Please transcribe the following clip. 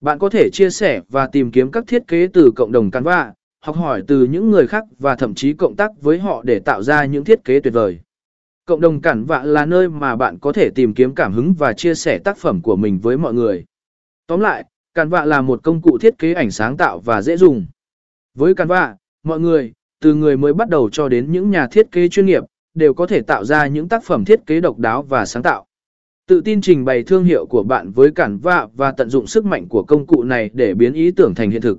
Bạn có thể chia sẻ và tìm kiếm các thiết kế từ cộng đồng Canva, học hỏi từ những người khác và thậm chí cộng tác với họ để tạo ra những thiết kế tuyệt vời. Cộng đồng cản vạ là nơi mà bạn có thể tìm kiếm cảm hứng và chia sẻ tác phẩm của mình với mọi người. Tóm lại, cản vạ là một công cụ thiết kế ảnh sáng tạo và dễ dùng. Với cản vạ, mọi người, từ người mới bắt đầu cho đến những nhà thiết kế chuyên nghiệp, đều có thể tạo ra những tác phẩm thiết kế độc đáo và sáng tạo. Tự tin trình bày thương hiệu của bạn với cản vạ và tận dụng sức mạnh của công cụ này để biến ý tưởng thành hiện thực.